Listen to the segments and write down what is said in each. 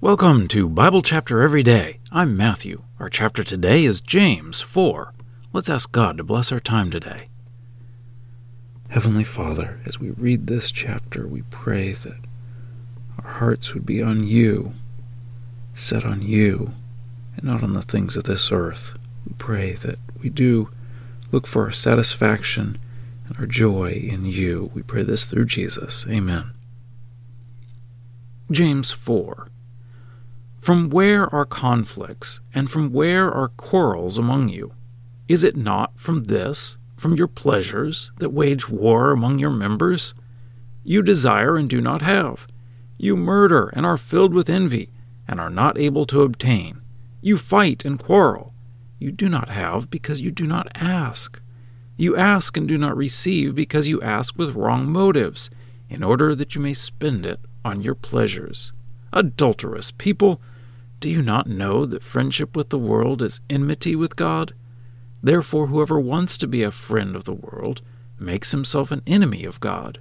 Welcome to Bible Chapter Every Day. I'm Matthew. Our chapter today is James 4. Let's ask God to bless our time today. Heavenly Father, as we read this chapter, we pray that our hearts would be on you, set on you, and not on the things of this earth. We pray that we do look for our satisfaction and our joy in you. We pray this through Jesus. Amen. James 4. From where are conflicts, and from where are quarrels among you? Is it not from this, from your pleasures, that wage war among your members? You desire and do not have. You murder and are filled with envy, and are not able to obtain. You fight and quarrel. You do not have because you do not ask. You ask and do not receive because you ask with wrong motives, in order that you may spend it on your pleasures. Adulterous people! Do you not know that friendship with the world is enmity with God? Therefore, whoever wants to be a friend of the world makes himself an enemy of God.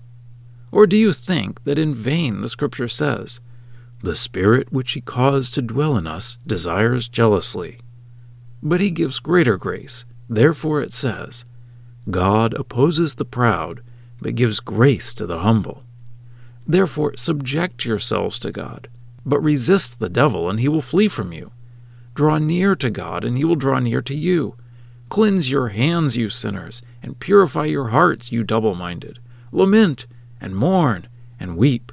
Or do you think that in vain the Scripture says, The Spirit which He caused to dwell in us desires jealously? But He gives greater grace. Therefore it says, God opposes the proud, but gives grace to the humble. Therefore subject yourselves to God. But resist the devil, and he will flee from you. Draw near to God, and he will draw near to you. Cleanse your hands, you sinners, and purify your hearts, you double minded. Lament, and mourn, and weep.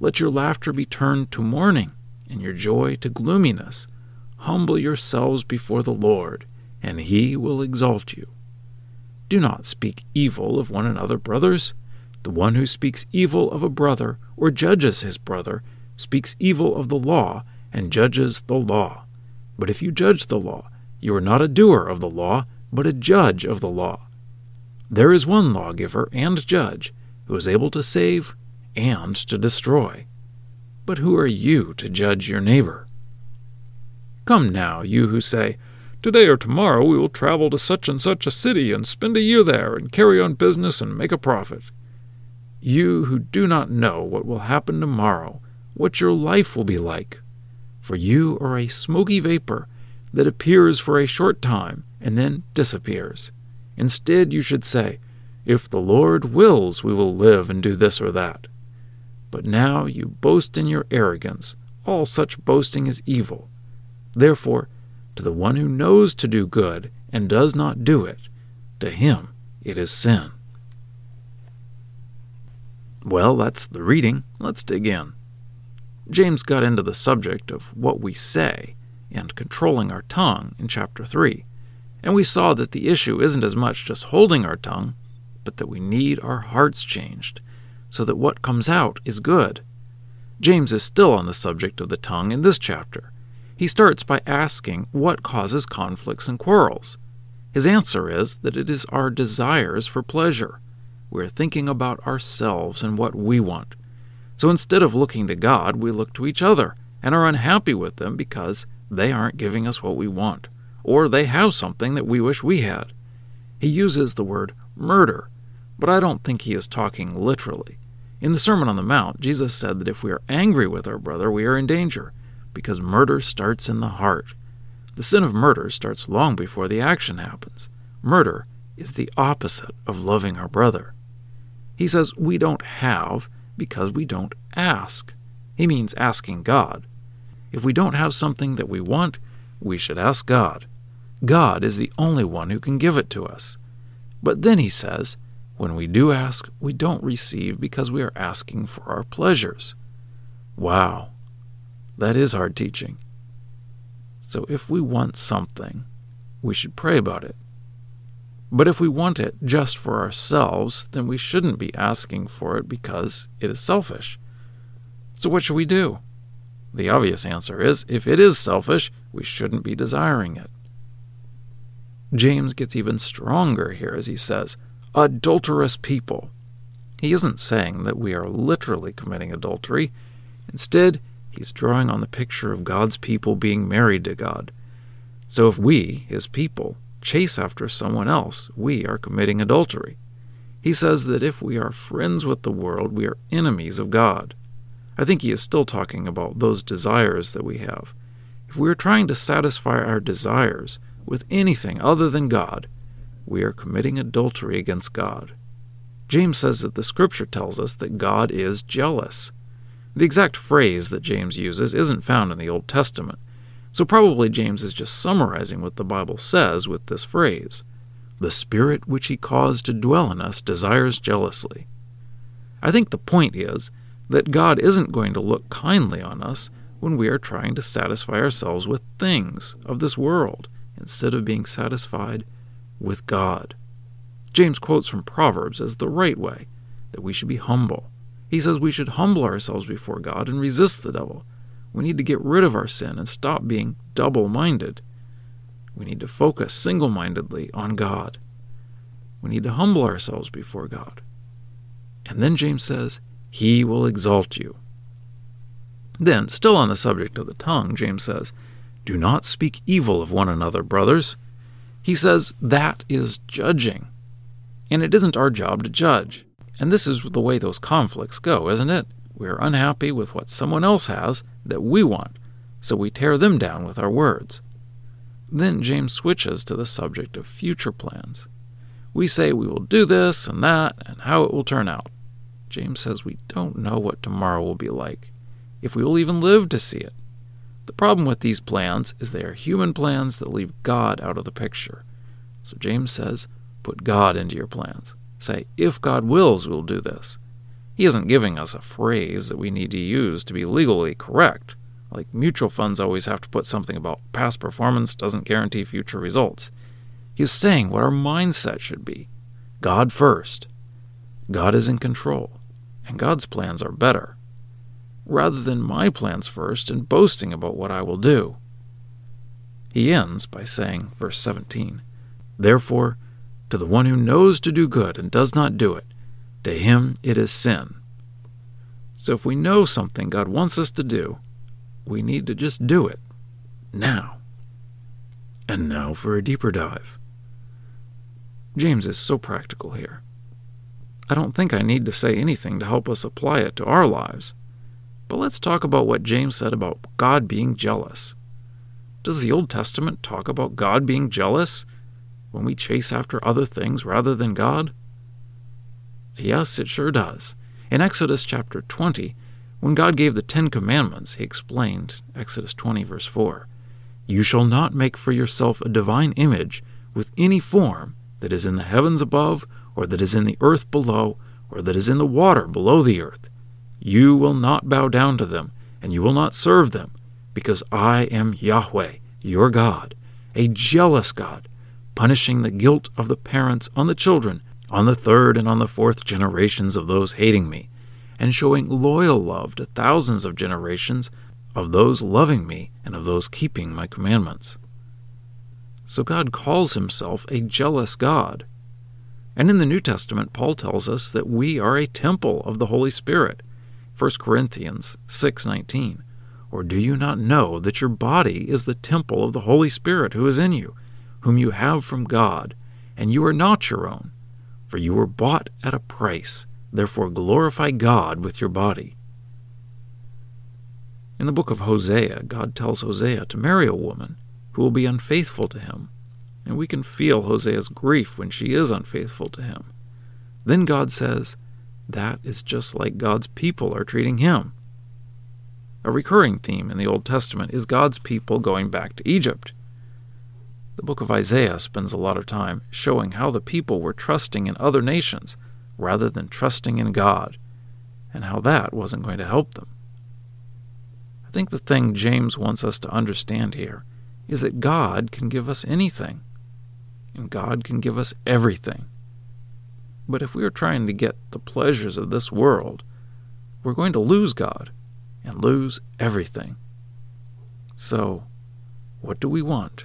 Let your laughter be turned to mourning, and your joy to gloominess. Humble yourselves before the Lord, and he will exalt you. Do not speak evil of one another, brothers. The one who speaks evil of a brother, or judges his brother, speaks evil of the law and judges the law. But if you judge the law, you are not a doer of the law, but a judge of the law. There is one lawgiver and judge who is able to save and to destroy. But who are you to judge your neighbor? Come now, you who say, Today or tomorrow we will travel to such and such a city and spend a year there and carry on business and make a profit. You who do not know what will happen tomorrow, what your life will be like. For you are a smoky vapor that appears for a short time and then disappears. Instead, you should say, If the Lord wills, we will live and do this or that. But now you boast in your arrogance. All such boasting is evil. Therefore, to the one who knows to do good and does not do it, to him it is sin. Well, that's the reading. Let's dig in. James got into the subject of what we say and controlling our tongue in chapter 3, and we saw that the issue isn't as much just holding our tongue, but that we need our hearts changed so that what comes out is good. James is still on the subject of the tongue in this chapter. He starts by asking what causes conflicts and quarrels. His answer is that it is our desires for pleasure. We're thinking about ourselves and what we want. So instead of looking to God, we look to each other and are unhappy with them because they aren't giving us what we want, or they have something that we wish we had. He uses the word murder, but I don't think he is talking literally. In the Sermon on the Mount, Jesus said that if we are angry with our brother, we are in danger, because murder starts in the heart. The sin of murder starts long before the action happens. Murder is the opposite of loving our brother. He says we don't have because we don't ask. He means asking God. If we don't have something that we want, we should ask God. God is the only one who can give it to us. But then he says, when we do ask, we don't receive because we are asking for our pleasures. Wow, that is hard teaching. So if we want something, we should pray about it. But if we want it just for ourselves, then we shouldn't be asking for it because it is selfish. So, what should we do? The obvious answer is if it is selfish, we shouldn't be desiring it. James gets even stronger here as he says, adulterous people. He isn't saying that we are literally committing adultery. Instead, he's drawing on the picture of God's people being married to God. So if we, his people, chase after someone else, we are committing adultery. He says that if we are friends with the world, we are enemies of God. I think he is still talking about those desires that we have. If we are trying to satisfy our desires with anything other than God, we are committing adultery against God. James says that the Scripture tells us that God is jealous. The exact phrase that James uses isn't found in the Old Testament, so probably James is just summarizing what the Bible says with this phrase The Spirit which He caused to dwell in us desires jealously. I think the point is that God isn't going to look kindly on us when we are trying to satisfy ourselves with things of this world instead of being satisfied with God. James quotes from Proverbs as the right way that we should be humble. He says we should humble ourselves before God and resist the devil. We need to get rid of our sin and stop being double minded. We need to focus single mindedly on God. We need to humble ourselves before God. And then James says, he will exalt you. Then, still on the subject of the tongue, James says, Do not speak evil of one another, brothers. He says that is judging. And it isn't our job to judge. And this is the way those conflicts go, isn't it? We're unhappy with what someone else has that we want, so we tear them down with our words. Then James switches to the subject of future plans. We say we will do this and that and how it will turn out. James says we don't know what tomorrow will be like, if we will even live to see it. The problem with these plans is they are human plans that leave God out of the picture. So James says, put God into your plans. Say, if God wills, we'll do this. He isn't giving us a phrase that we need to use to be legally correct. Like mutual funds always have to put something about past performance doesn't guarantee future results. He's saying what our mindset should be God first. God is in control and God's plans are better, rather than my plans first and boasting about what I will do. He ends by saying, verse 17, Therefore, to the one who knows to do good and does not do it, to him it is sin. So if we know something God wants us to do, we need to just do it now. And now for a deeper dive. James is so practical here. I don't think I need to say anything to help us apply it to our lives. But let's talk about what James said about God being jealous. Does the Old Testament talk about God being jealous when we chase after other things rather than God? Yes, it sure does. In Exodus chapter 20, when God gave the Ten Commandments, he explained, Exodus 20, verse 4, You shall not make for yourself a divine image with any form that is in the heavens above, or that is in the earth below, or that is in the water below the earth. You will not bow down to them, and you will not serve them, because I am Yahweh, your God, a jealous God, punishing the guilt of the parents on the children, on the third and on the fourth generations of those hating me, and showing loyal love to thousands of generations of those loving me and of those keeping my commandments. So God calls himself a jealous God. And in the New Testament, Paul tells us that we are a temple of the Holy Spirit. 1 Corinthians 6:19. Or do you not know that your body is the temple of the Holy Spirit who is in you, whom you have from God, and you are not your own, for you were bought at a price. Therefore glorify God with your body. In the book of Hosea, God tells Hosea to marry a woman who will be unfaithful to him and we can feel Hosea's grief when she is unfaithful to him. Then God says, That is just like God's people are treating him. A recurring theme in the Old Testament is God's people going back to Egypt. The book of Isaiah spends a lot of time showing how the people were trusting in other nations rather than trusting in God, and how that wasn't going to help them. I think the thing James wants us to understand here is that God can give us anything and God can give us everything. But if we are trying to get the pleasures of this world, we're going to lose God and lose everything. So, what do we want?